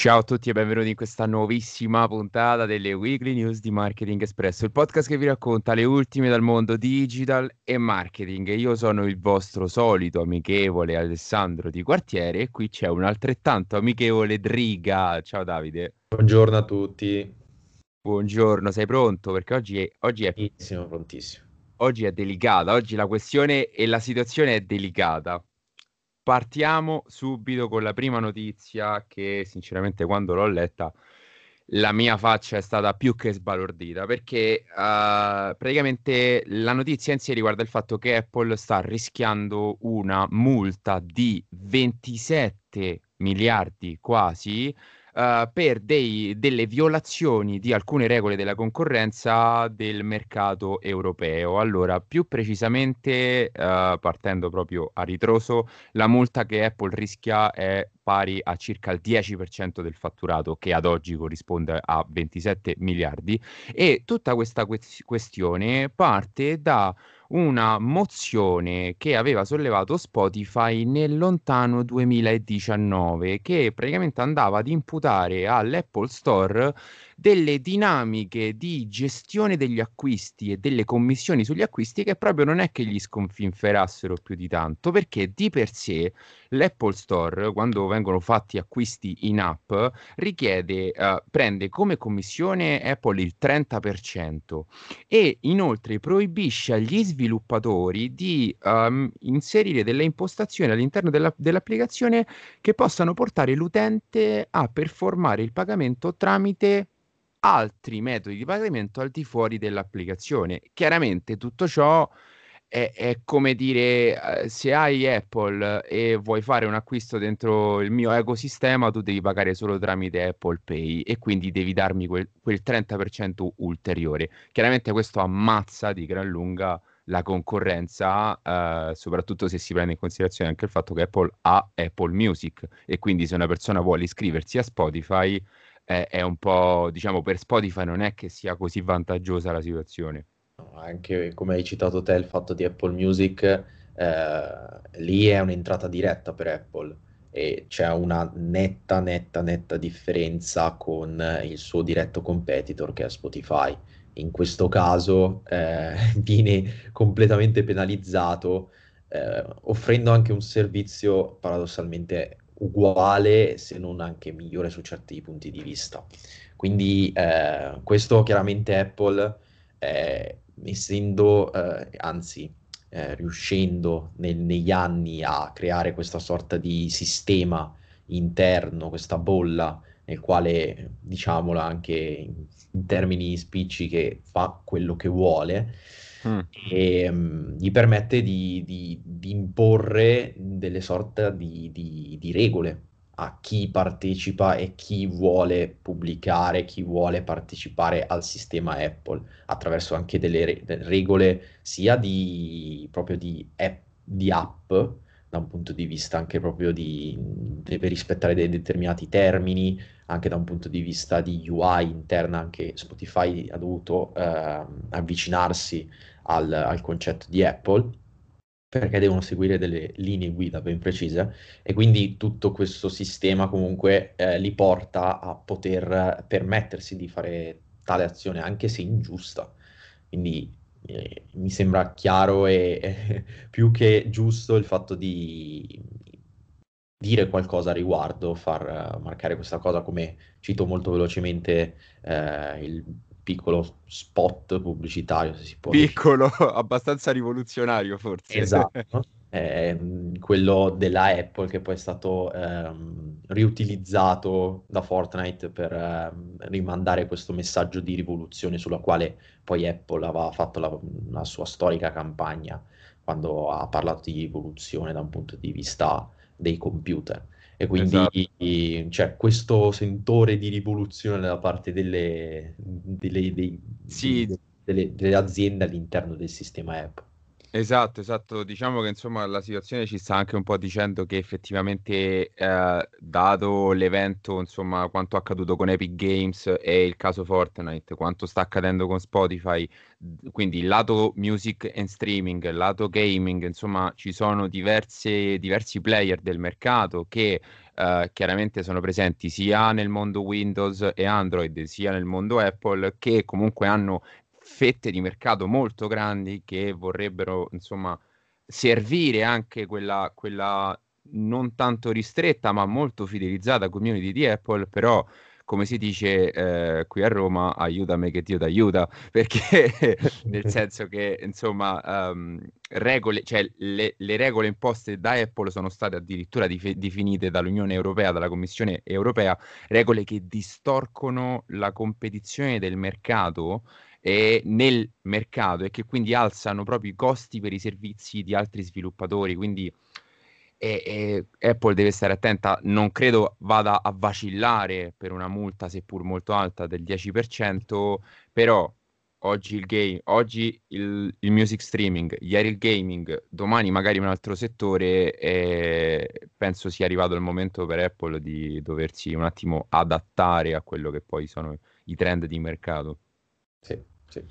Ciao a tutti e benvenuti in questa nuovissima puntata delle Weekly News di Marketing Espresso, il podcast che vi racconta le ultime dal mondo digital e marketing. Io sono il vostro solito amichevole Alessandro di Quartiere e qui c'è un altrettanto amichevole Driga. Ciao Davide. Buongiorno a tutti. Buongiorno, sei pronto? Perché oggi è... Oggi è... Prontissimo, prontissimo. Oggi è delicata, oggi la questione e la situazione è delicata. Partiamo subito con la prima notizia che sinceramente quando l'ho letta la mia faccia è stata più che sbalordita perché uh, praticamente la notizia in sé riguarda il fatto che Apple sta rischiando una multa di 27 miliardi quasi uh, per dei, delle violazioni di alcune regole della concorrenza del mercato europeo. Allora, più precisamente, uh, partendo proprio a ritroso, la multa che Apple rischia è pari a circa il 10% del fatturato, che ad oggi corrisponde a 27 miliardi, e tutta questa que- questione parte da una mozione che aveva sollevato Spotify nel lontano 2019, che praticamente andava ad imputare all'Apple Store delle dinamiche di gestione degli acquisti e delle commissioni sugli acquisti che proprio non è che gli sconfinferassero più di tanto, perché di per sé l'Apple Store, quando vengono fatti acquisti in app, richiede, uh, prende come commissione Apple il 30% e inoltre proibisce agli sviluppatori di um, inserire delle impostazioni all'interno della, dell'applicazione che possano portare l'utente a performare il pagamento tramite altri metodi di pagamento al di fuori dell'applicazione. Chiaramente tutto ciò è, è come dire, eh, se hai Apple e vuoi fare un acquisto dentro il mio ecosistema, tu devi pagare solo tramite Apple Pay e quindi devi darmi quel, quel 30% ulteriore. Chiaramente questo ammazza di gran lunga la concorrenza, eh, soprattutto se si prende in considerazione anche il fatto che Apple ha Apple Music e quindi se una persona vuole iscriversi a Spotify è, è un po', diciamo, per Spotify non è che sia così vantaggiosa la situazione. Anche come hai citato te, il fatto di Apple Music, eh, lì è un'entrata diretta per Apple e c'è una netta, netta, netta differenza con il suo diretto competitor che è Spotify. In questo caso eh, viene completamente penalizzato, eh, offrendo anche un servizio paradossalmente uguale, se non anche migliore su certi punti di vista. Quindi eh, questo chiaramente Apple, eh, essendo, eh, anzi, eh, riuscendo nel, negli anni a creare questa sorta di sistema interno, questa bolla nel quale, diciamolo anche in, in termini spicci, che fa quello che vuole, mm. e um, gli permette di, di, di, imporre delle sorte di, di, regole a chi partecipa e chi vuole pubblicare, chi vuole partecipare al sistema Apple, attraverso anche delle, re- regole sia di proprio di app, app da un punto di vista anche proprio di deve rispettare dei determinati termini, anche da un punto di vista di UI interna, anche Spotify ha dovuto eh, avvicinarsi al, al concetto di Apple perché devono seguire delle linee guida ben precise e quindi tutto questo sistema comunque eh, li porta a poter permettersi di fare tale azione anche se ingiusta. Quindi eh, mi sembra chiaro e eh, più che giusto il fatto di dire qualcosa a riguardo, far uh, marcare questa cosa come cito molto velocemente uh, il piccolo spot pubblicitario, se si può Piccolo, dire. abbastanza rivoluzionario forse. Esatto, eh, quello della Apple che poi è stato ehm, riutilizzato da Fortnite per ehm, rimandare questo messaggio di rivoluzione sulla quale poi Apple aveva fatto la, la sua storica campagna quando ha parlato di rivoluzione da un punto di vista dei computer. E quindi esatto. c'è questo sentore di rivoluzione da parte delle, delle, dei, sì. delle, delle aziende all'interno del sistema Apple. Esatto, esatto. Diciamo che insomma la situazione ci sta anche un po' dicendo che effettivamente, eh, dato l'evento, insomma, quanto accaduto con Epic Games e il caso Fortnite, quanto sta accadendo con Spotify, quindi il lato music and streaming, il lato gaming, insomma, ci sono diverse, diversi player del mercato che eh, chiaramente sono presenti sia nel mondo Windows e Android, sia nel mondo Apple, che comunque hanno fette di mercato molto grandi che vorrebbero, insomma, servire anche quella, quella non tanto ristretta ma molto fidelizzata community di Apple, però come si dice eh, qui a Roma, aiutami che Dio ti aiuta, perché nel senso che insomma um, regole, cioè, le, le, regole imposte da Apple sono state addirittura dif- definite dall'Unione Europea, dalla Commissione Europea, regole che distorcono la competizione del mercato eh, nel mercato e che quindi alzano proprio i costi per i servizi di altri sviluppatori. Quindi eh, eh, Apple deve stare attenta, non credo vada a vacillare per una multa, seppur molto alta, del 10%, però oggi il game, oggi il, il, music streaming, ieri il gaming, domani magari un altro settore, eh, penso sia arrivato il momento per Apple di doversi un attimo adattare a quello che poi sono i trend di mercato. Sì, sì.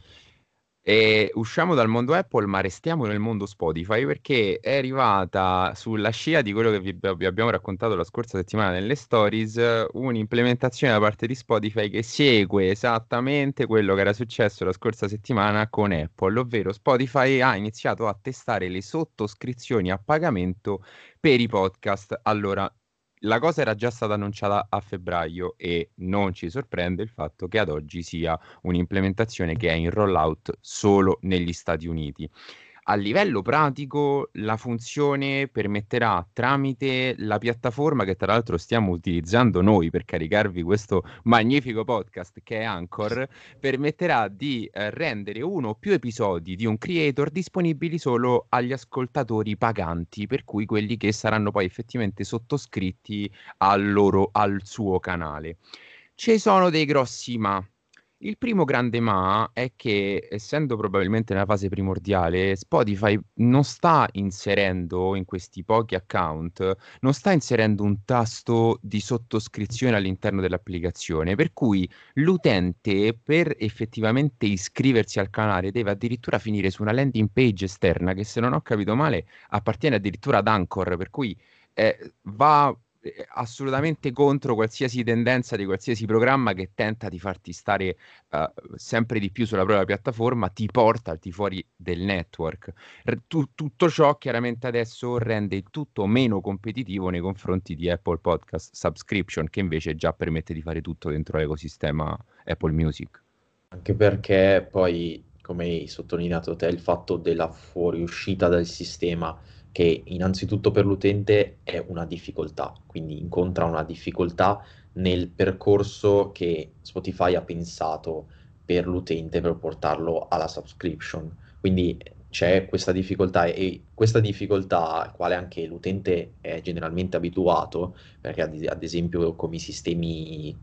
E usciamo dal mondo Apple, ma restiamo nel mondo Spotify perché è arrivata sulla scia di quello che vi, vi abbiamo raccontato la scorsa settimana nelle stories, un'implementazione da parte di Spotify che segue esattamente quello che era successo la scorsa settimana con Apple, ovvero Spotify ha iniziato a testare le sottoscrizioni a pagamento per i podcast. Allora, la cosa era già stata annunciata a febbraio e non ci sorprende il fatto che ad oggi sia un'implementazione che è in rollout solo negli Stati Uniti a livello pratico la funzione permetterà tramite la piattaforma che tra l'altro stiamo utilizzando noi per caricarvi questo magnifico podcast che è Anchor, permetterà di eh, rendere uno o più episodi di un creator disponibili solo agli ascoltatori paganti, per cui quelli che saranno poi effettivamente sottoscritti al, loro, al suo canale. Ci sono dei grossi ma il primo grande ma è che, essendo probabilmente nella fase primordiale, Spotify non sta inserendo in questi pochi account, non sta inserendo un tasto di sottoscrizione all'interno dell'applicazione, per cui l'utente per effettivamente iscriversi al canale deve addirittura finire su una landing page esterna che se non ho capito male appartiene addirittura ad Anchor, per cui eh, va assolutamente contro qualsiasi tendenza di qualsiasi programma che tenta di farti stare uh, sempre di più sulla propria piattaforma, ti porta al di fuori del network. R- tu- tutto ciò chiaramente adesso rende il tutto meno competitivo nei confronti di Apple Podcast Subscription, che invece già permette di fare tutto dentro l'ecosistema Apple Music. Anche perché poi, come hai sottolineato te, il fatto della fuoriuscita dal sistema che innanzitutto per l'utente è una difficoltà, quindi incontra una difficoltà nel percorso che Spotify ha pensato per l'utente per portarlo alla subscription. Quindi c'è questa difficoltà e questa difficoltà, quale anche l'utente è generalmente abituato, perché ad, ad esempio come i sistemi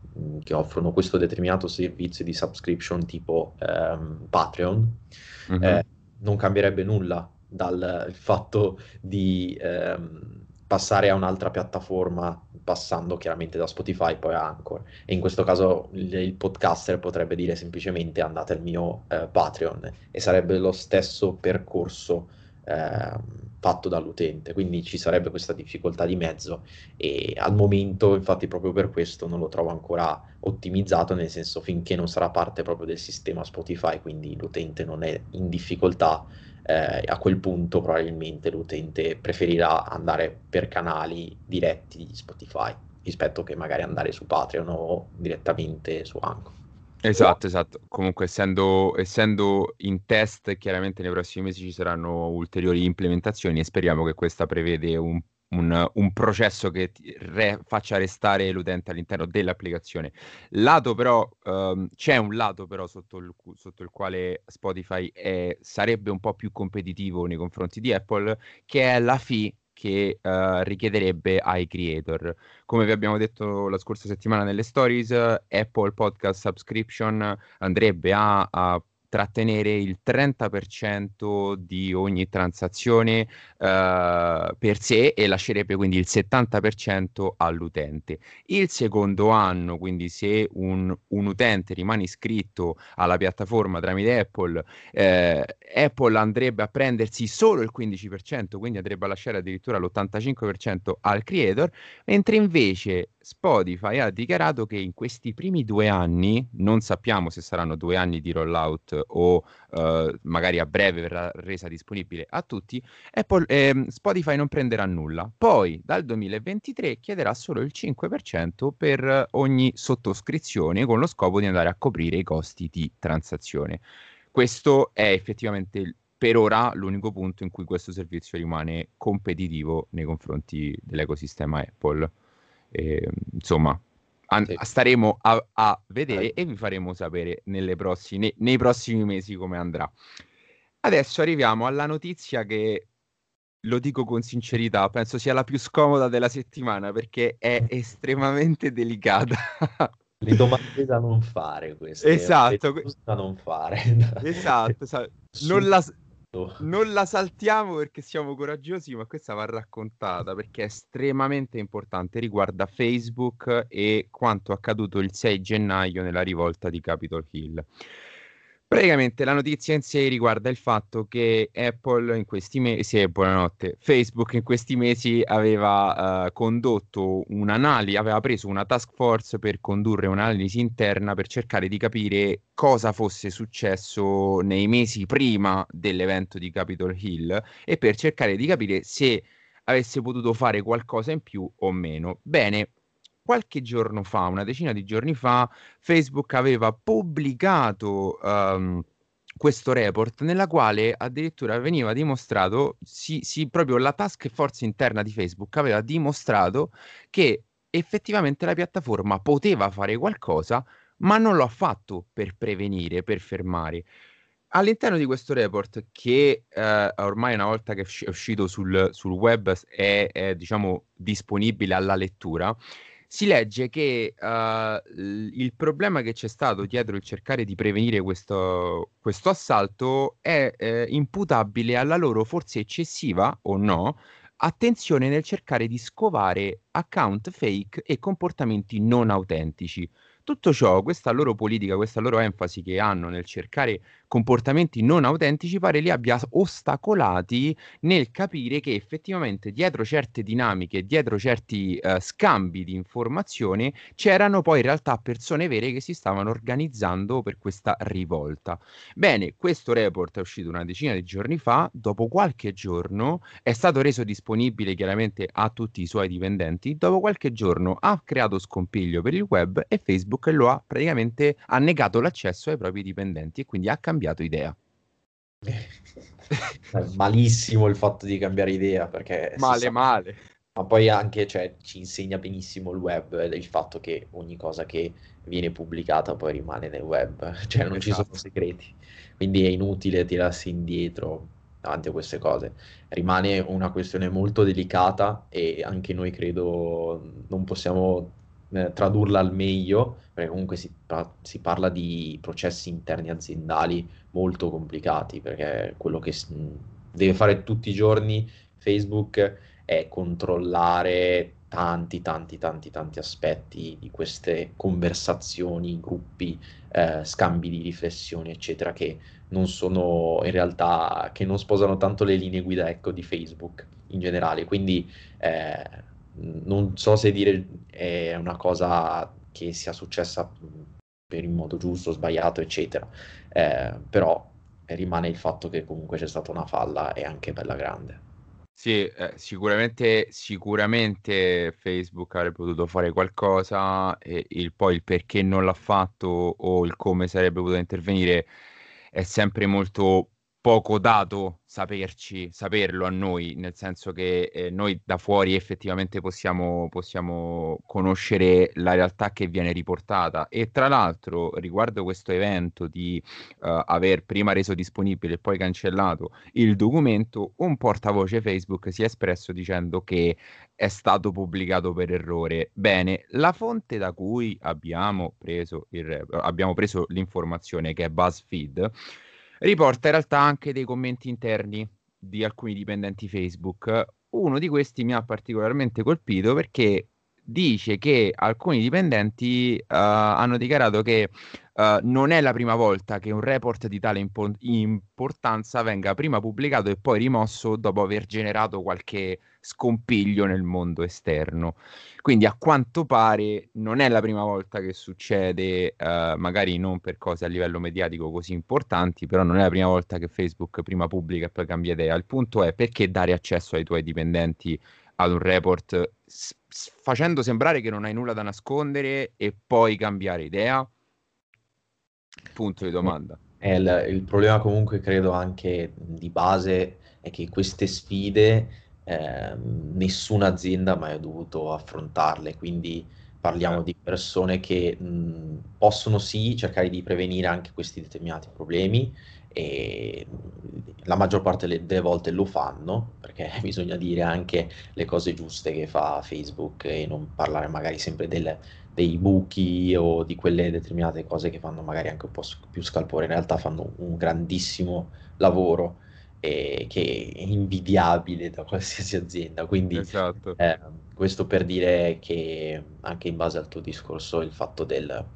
che offrono questo determinato servizio di subscription tipo ehm, Patreon, mm-hmm. eh, non cambierebbe nulla dal fatto di ehm, passare a un'altra piattaforma, passando chiaramente da Spotify poi a Anchor. E in questo caso il, il podcaster potrebbe dire semplicemente andate al mio eh, Patreon. E sarebbe lo stesso percorso eh, fatto dall'utente, quindi ci sarebbe questa difficoltà di mezzo. E al momento, infatti proprio per questo non lo trovo ancora ottimizzato, nel senso finché non sarà parte proprio del sistema Spotify, quindi l'utente non è in difficoltà eh, a quel punto probabilmente l'utente preferirà andare per canali diretti di Spotify rispetto che magari andare su Patreon o direttamente su Anchor. Esatto, esatto. Comunque, essendo, essendo, in test, chiaramente nei prossimi mesi ci saranno ulteriori implementazioni e speriamo che questa prevede un un, un, processo che re, faccia restare l'utente all'interno dell'applicazione. Lato però, um, c'è un lato però sotto il, sotto il quale Spotify è, sarebbe un po' più competitivo nei confronti di Apple, che è la fee che uh, richiederebbe ai creator. Come vi abbiamo detto la scorsa settimana nelle stories, Apple Podcast Subscription andrebbe a, a trattenere il 30% di ogni transazione uh, per sé e lascerebbe quindi il 70% all'utente. Il secondo anno, quindi se un, un utente rimane iscritto alla piattaforma tramite Apple, eh, Apple andrebbe a prendersi solo il 15%, quindi andrebbe a lasciare addirittura l'85% al creator, mentre invece Spotify ha dichiarato che in questi primi due anni, non sappiamo se saranno due anni di rollout o uh, magari a breve verrà resa disponibile a tutti, Apple, eh, Spotify non prenderà nulla. Poi dal 2023 chiederà solo il 5% per ogni sottoscrizione con lo scopo di andare a coprire i costi di transazione. Questo è effettivamente per ora l'unico punto in cui questo servizio rimane competitivo nei confronti dell'ecosistema Apple. E, insomma, an- sì. staremo a, a vedere e vi faremo sapere prossime, nei prossimi mesi come andrà. Adesso arriviamo alla notizia che lo dico con sincerità, penso sia la più scomoda della settimana perché è estremamente delicata. Le domande da non fare queste. Esatto. Da non fare. Esatto. non la, non la saltiamo perché siamo coraggiosi, ma questa va raccontata perché è estremamente importante. Riguarda Facebook e quanto accaduto il 6 gennaio nella rivolta di Capitol Hill. Praticamente la notizia in sé riguarda il fatto che Apple in questi mesi, eh, buonanotte, Facebook in questi mesi aveva uh, condotto un'analisi, aveva preso una task force per condurre un'analisi interna per cercare di capire cosa fosse successo nei mesi prima dell'evento di Capitol Hill e per cercare di capire se avesse potuto fare qualcosa in più o meno. Bene, qualche giorno fa, una decina di giorni fa, Facebook aveva pubblicato um, questo report nella quale addirittura veniva dimostrato, sì, sì, proprio la task force interna di Facebook aveva dimostrato che effettivamente la piattaforma poteva fare qualcosa, ma non lo ha fatto per prevenire, per fermare. All'interno di questo report, che eh, ormai una volta che è uscito sul, sul web è, è diciamo, disponibile alla lettura, si legge che uh, il problema che c'è stato dietro il cercare di prevenire questo, questo assalto è eh, imputabile alla loro forse eccessiva o no attenzione nel cercare di scovare account fake e comportamenti non autentici. Tutto ciò, questa loro politica, questa loro enfasi che hanno nel cercare comportamenti non autentici, pare li abbia ostacolati nel capire che effettivamente dietro certe dinamiche, dietro certi uh, scambi di informazione, c'erano poi in realtà persone vere che si stavano organizzando per questa rivolta. Bene, questo report è uscito una decina di giorni fa, dopo qualche giorno è stato reso disponibile chiaramente a tutti i suoi dipendenti, dopo qualche giorno ha creato scompiglio per il web e Facebook Facebook lo ha praticamente ha negato l'accesso ai propri dipendenti e quindi ha cambiato idea. Malissimo il fatto di cambiare idea perché... Male, sa... male. Ma poi anche cioè, ci insegna benissimo il web il fatto che ogni cosa che viene pubblicata poi rimane nel web, cioè non esatto. ci sono esatto. segreti. Quindi è inutile tirarsi indietro davanti a queste cose. Rimane una questione molto delicata e anche noi credo non possiamo eh, tradurla al meglio, perché comunque si, si, parla di processi interni aziendali molto complicati, perché quello che deve fare tutti i giorni Facebook è controllare tanti, tanti, tanti, tanti aspetti di queste conversazioni, gruppi, eh, scambi di riflessioni, eccetera, che non sono in realtà, che non sposano tanto le linee guida, ecco, di Facebook in generale. Quindi eh, non so se dire è una cosa che sia successa per il modo giusto, sbagliato, eccetera, eh, però rimane il fatto che comunque c'è stata una falla e anche bella grande. Sì, eh, sicuramente, sicuramente Facebook avrebbe potuto fare qualcosa e il, poi il perché non l'ha fatto o il come sarebbe potuto intervenire è sempre molto poco dato saperci, saperlo a noi, nel senso che eh, noi da fuori effettivamente possiamo, possiamo conoscere la realtà che viene riportata e tra l'altro riguardo questo evento di uh, aver prima reso disponibile e poi cancellato il documento, un portavoce Facebook si è espresso dicendo che è stato pubblicato per errore. Bene, la fonte da cui abbiamo preso, il, abbiamo preso l'informazione che è BuzzFeed riporta in realtà anche dei commenti interni di alcuni dipendenti Facebook. Uno di questi mi ha particolarmente colpito perché dice che alcuni dipendenti uh, hanno dichiarato che uh, non è la prima volta che un report di tale impo- importanza venga prima pubblicato e poi rimosso dopo aver generato qualche scompiglio nel mondo esterno. Quindi a quanto pare non è la prima volta che succede, uh, magari non per cose a livello mediatico così importanti, però non è la prima volta che Facebook prima pubblica e poi cambia idea. Il punto è perché dare accesso ai tuoi dipendenti ad un report s- facendo sembrare che non hai nulla da nascondere e poi cambiare idea? Punto di domanda. Il, il, problema comunque credo anche di base è che queste sfide eh, nessuna azienda ha mai dovuto affrontarle, quindi parliamo di persone che mh, possono sì cercare di prevenire anche questi determinati problemi, e la maggior parte delle volte lo fanno perché bisogna dire anche le cose giuste che fa Facebook e non parlare magari sempre del, dei buchi o di quelle determinate cose che fanno magari anche un po' più scalpore, in realtà fanno un grandissimo lavoro e che è invidiabile da qualsiasi azienda. Quindi esatto. eh, questo per dire che anche in base al tuo discorso il fatto del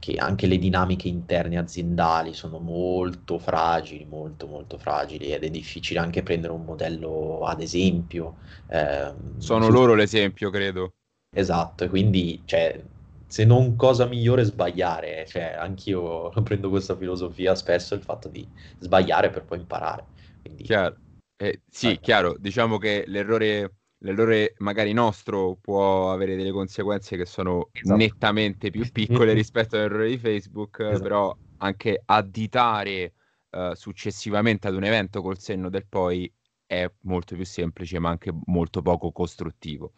che anche le dinamiche interne aziendali sono molto fragili, molto molto fragili ed è difficile anche prendere un modello ad esempio. Eh, sono su... loro l'esempio, credo. Esatto, e quindi cioè, se non cosa migliore sbagliare, cioè, anch'io prendo questa filosofia spesso, il fatto di sbagliare per poi imparare. Quindi... Chiaro. Eh, sì, eh. chiaro, diciamo che l'errore l'errore magari nostro può avere delle conseguenze che sono esatto. nettamente più piccole rispetto all'errore di Facebook, esatto. però anche additare uh, successivamente ad un evento col senno del poi è molto più semplice, ma anche molto poco costruttivo.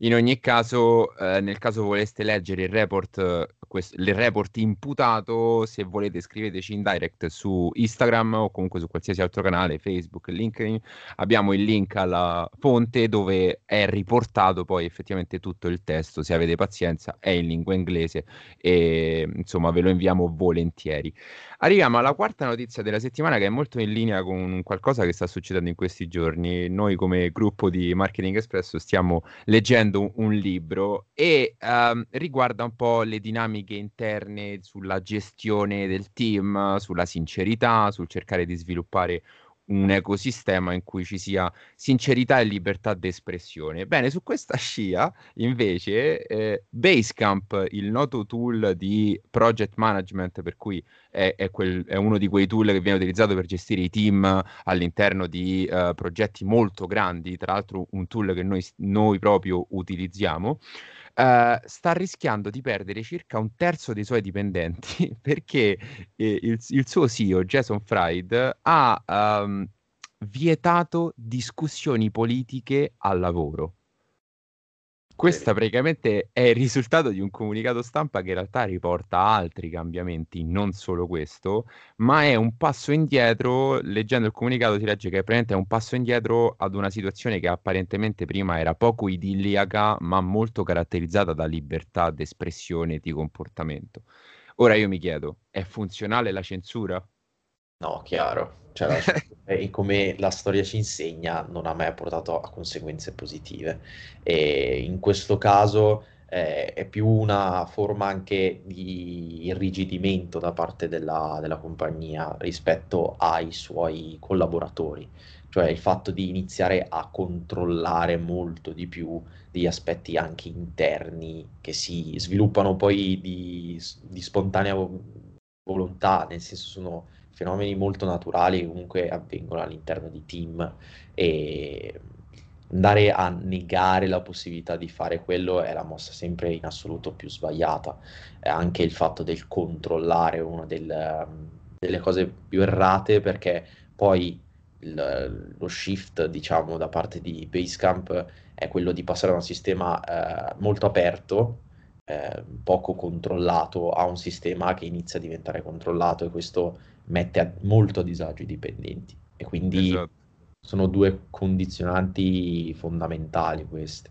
In ogni caso, eh, nel caso voleste leggere il report, quest- il report imputato, se volete scriveteci in direct su Instagram o comunque su qualsiasi altro canale, Facebook, LinkedIn. Abbiamo il link alla fonte dove è riportato poi effettivamente tutto il testo. Se avete pazienza, è in lingua inglese e insomma ve lo inviamo volentieri. Arriviamo alla quarta notizia della settimana che è molto in linea con qualcosa che sta succedendo in questi giorni. Noi come gruppo di Marketing Espresso stiamo leggendo un libro e um, riguarda un po' le dinamiche interne sulla gestione del team, sulla sincerità, sul cercare di sviluppare un ecosistema in cui ci sia sincerità e libertà d'espressione. Bene, su questa scia, invece, eh, Basecamp, il noto tool di project management, per cui è, è, quel, è, uno di quei tool che viene utilizzato per gestire i team all'interno di uh, progetti molto grandi, tra l'altro un tool che noi, noi proprio utilizziamo, Uh, sta rischiando di perdere circa un terzo dei suoi dipendenti perché eh, il, il, suo CEO Jason Fried ha um, vietato discussioni politiche al lavoro. Questo praticamente è il risultato di un comunicato stampa che in realtà riporta altri cambiamenti, non solo questo, ma è un passo indietro. Leggendo il comunicato si legge che praticamente è un passo indietro ad una situazione che apparentemente prima era poco idilliaca, ma molto caratterizzata da libertà d'espressione e di comportamento. Ora io mi chiedo, è funzionale la censura? No, chiaro. Cioè, e come la storia ci insegna, non ha mai portato a conseguenze positive. E in questo caso eh, è più una forma anche di irrigidimento da parte della, della compagnia rispetto ai suoi collaboratori. Cioè il fatto di iniziare a controllare molto di più degli aspetti anche interni che si sviluppano poi di, di spontanea volontà, nel senso sono fenomeni molto naturali che comunque avvengono all'interno di team e andare a negare la possibilità di fare quello è la mossa sempre in assoluto più sbagliata. È anche il fatto del controllare una del, delle cose più errate perché Poi il, lo shift, diciamo, da parte di Basecamp è quello di passare da un sistema eh, molto aperto, eh, poco controllato, a un sistema che inizia a diventare controllato e questo mette a, molto a disagio i dipendenti. E quindi esatto. sono due condizionanti fondamentali questi.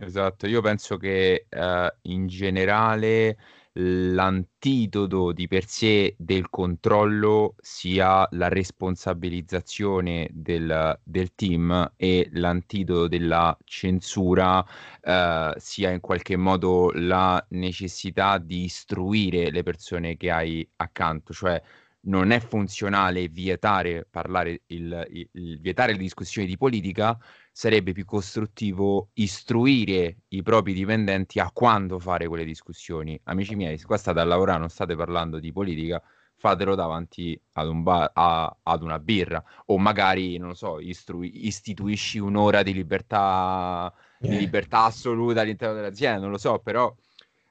Esatto, io penso che eh, in generale l'antidoto di per sé del controllo sia la responsabilizzazione del, del team e l'antidoto della censura eh, sia in qualche modo la necessità di istruire le persone che hai accanto, cioè non è funzionale vietare, parlare il, il, il, vietare le discussioni di politica, sarebbe più costruttivo istruire i propri dipendenti a quando fare quelle discussioni. Amici miei, se qua state a lavorare, non state parlando di politica, fatelo davanti ad, un bar, a, ad una birra o magari, non lo so, istrui, istituisci un'ora di libertà, eh. di libertà assoluta all'interno dell'azienda, non lo so, però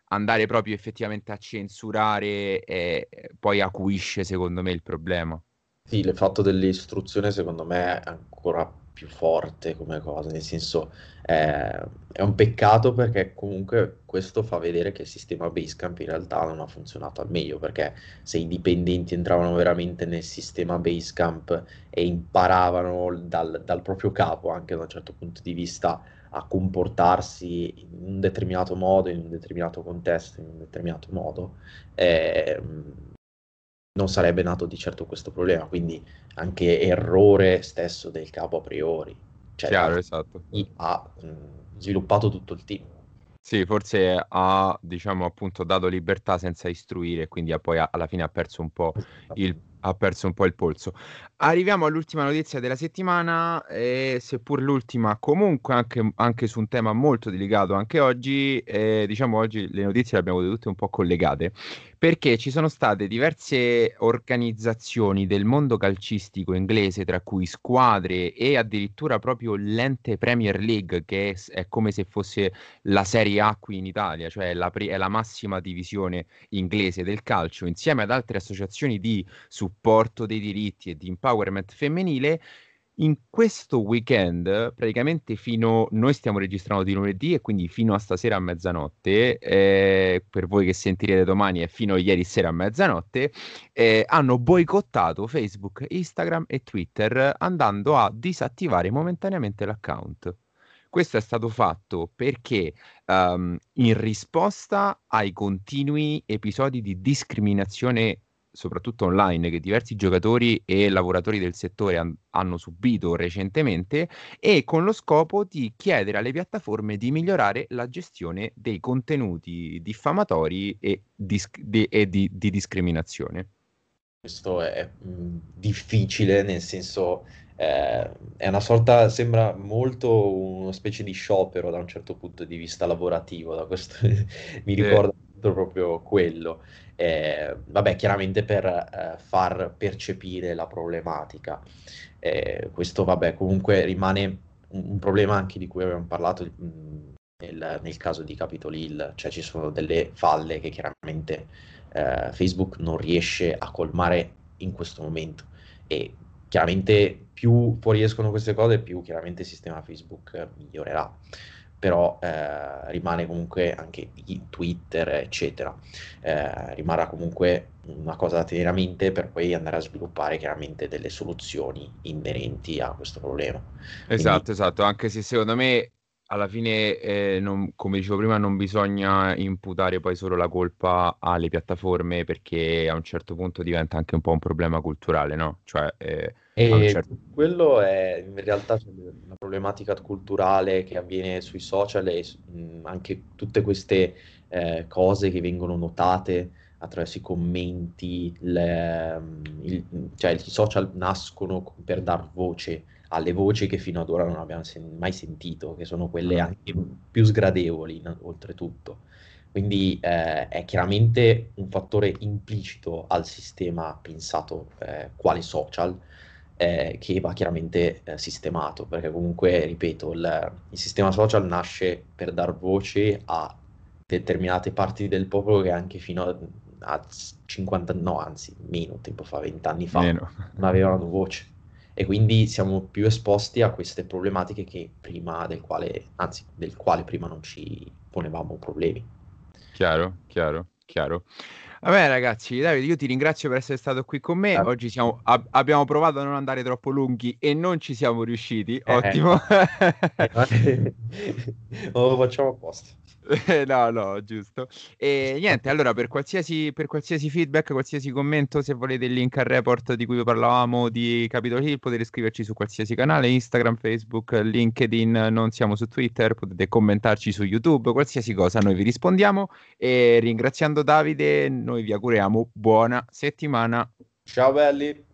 andare proprio effettivamente a censurare eh, poi acuisce secondo me il problema. Sì, il fatto dell'istruzione secondo me è ancora più forte come cosa, nel senso eh, è un peccato perché comunque questo fa vedere che il sistema Basecamp in realtà non ha funzionato al meglio, perché se i dipendenti entravano veramente nel sistema Basecamp e imparavano dal, dal proprio capo anche da un certo punto di vista a comportarsi in un determinato modo, in un determinato contesto, in un determinato modo, eh, non sarebbe nato di certo questo problema. Quindi anche errore stesso del capo a priori. Cioè, Chiaro, esatto. ha mh, sviluppato tutto il team. Sì, forse ha, diciamo, appunto dato libertà senza istruire, quindi ha poi alla fine ha perso un po' il ha perso un po' il polso. Arriviamo all'ultima notizia della settimana, e seppur l'ultima, comunque anche, anche su un tema molto delicato anche oggi, eh, diciamo oggi le notizie le abbiamo tutte un po' collegate, perché ci sono state diverse organizzazioni del mondo calcistico inglese, tra cui squadre e addirittura proprio l'ente Premier League, che è, è come se fosse la Serie A qui in Italia, cioè la pre- è la massima divisione inglese del calcio, insieme ad altre associazioni di supporto dei diritti e di empowerment femminile. In questo weekend, praticamente fino, noi stiamo registrando di lunedì e quindi fino a stasera a mezzanotte, eh, per voi che sentirete domani è fino a ieri sera a mezzanotte, eh, hanno boicottato Facebook, Instagram e Twitter andando a disattivare momentaneamente l'account. Questo è stato fatto perché um, in risposta ai continui episodi di discriminazione soprattutto online, che diversi giocatori e lavoratori del settore han- hanno subito recentemente, e con lo scopo di chiedere alle piattaforme di migliorare la gestione dei contenuti diffamatori e, dis- de- e di-, di discriminazione. Questo è mh, difficile, nel senso eh, è una sorta, sembra molto una specie di sciopero da un certo punto di vista lavorativo, da questo mi ricorda proprio quello. Eh, vabbè, chiaramente per eh, far percepire la problematica. Eh, questo, vabbè, comunque rimane un, un, problema anche di cui abbiamo parlato mh, nel, nel, caso di Capitol Hill, cioè ci sono delle falle che chiaramente eh, Facebook non riesce a colmare in questo momento. E chiaramente più fuoriescono queste cose, più chiaramente il sistema Facebook migliorerà però eh, rimane comunque anche Twitter, eccetera. Eh, rimarrà comunque una cosa da tenere a mente per poi andare a sviluppare chiaramente delle soluzioni inerenti a questo problema. Esatto, Quindi... esatto, anche se secondo me alla fine, eh, non, come dicevo prima, non bisogna imputare poi solo la colpa alle piattaforme perché a un certo punto diventa anche un po' un problema culturale, no? Cioè, eh, e certo... quello è in realtà una problematica culturale che avviene sui social e mh, anche tutte queste eh, cose che vengono notate attraverso i commenti, le, il, cioè i social nascono per dar voce alle voci che fino ad ora non abbiamo sen- mai sentito, che sono quelle mm. anche più sgradevoli in- oltretutto. Quindi eh, è chiaramente un fattore implicito al sistema pensato eh, quale social eh, che va chiaramente eh, sistemato, perché comunque, ripeto, il, il, sistema social nasce per dar voce a determinate parti del popolo che anche fino a, a 50, no, anzi meno tempo fa, 20 anni fa, meno. non avevano voce e quindi siamo più esposti a queste problematiche che prima del quale, anzi, del quale prima non ci ponevamo problemi. Chiaro, chiaro, chiaro. Vabbè ragazzi, Davide, io ti ringrazio per essere stato qui con me. Eh. Oggi siamo, ab- abbiamo provato a non andare troppo lunghi e non ci siamo riusciti. Eh. Ottimo. Eh. lo facciamo apposta. no, no, giusto. E niente, allora per qualsiasi, per qualsiasi, feedback, qualsiasi commento, se volete il link al report di cui parlavamo di Capitol Hill, potete scriverci su qualsiasi canale, Instagram, Facebook, LinkedIn, non siamo su Twitter, potete commentarci su YouTube, qualsiasi cosa, noi vi rispondiamo e ringraziando Davide, noi vi auguriamo buona settimana. Ciao belli!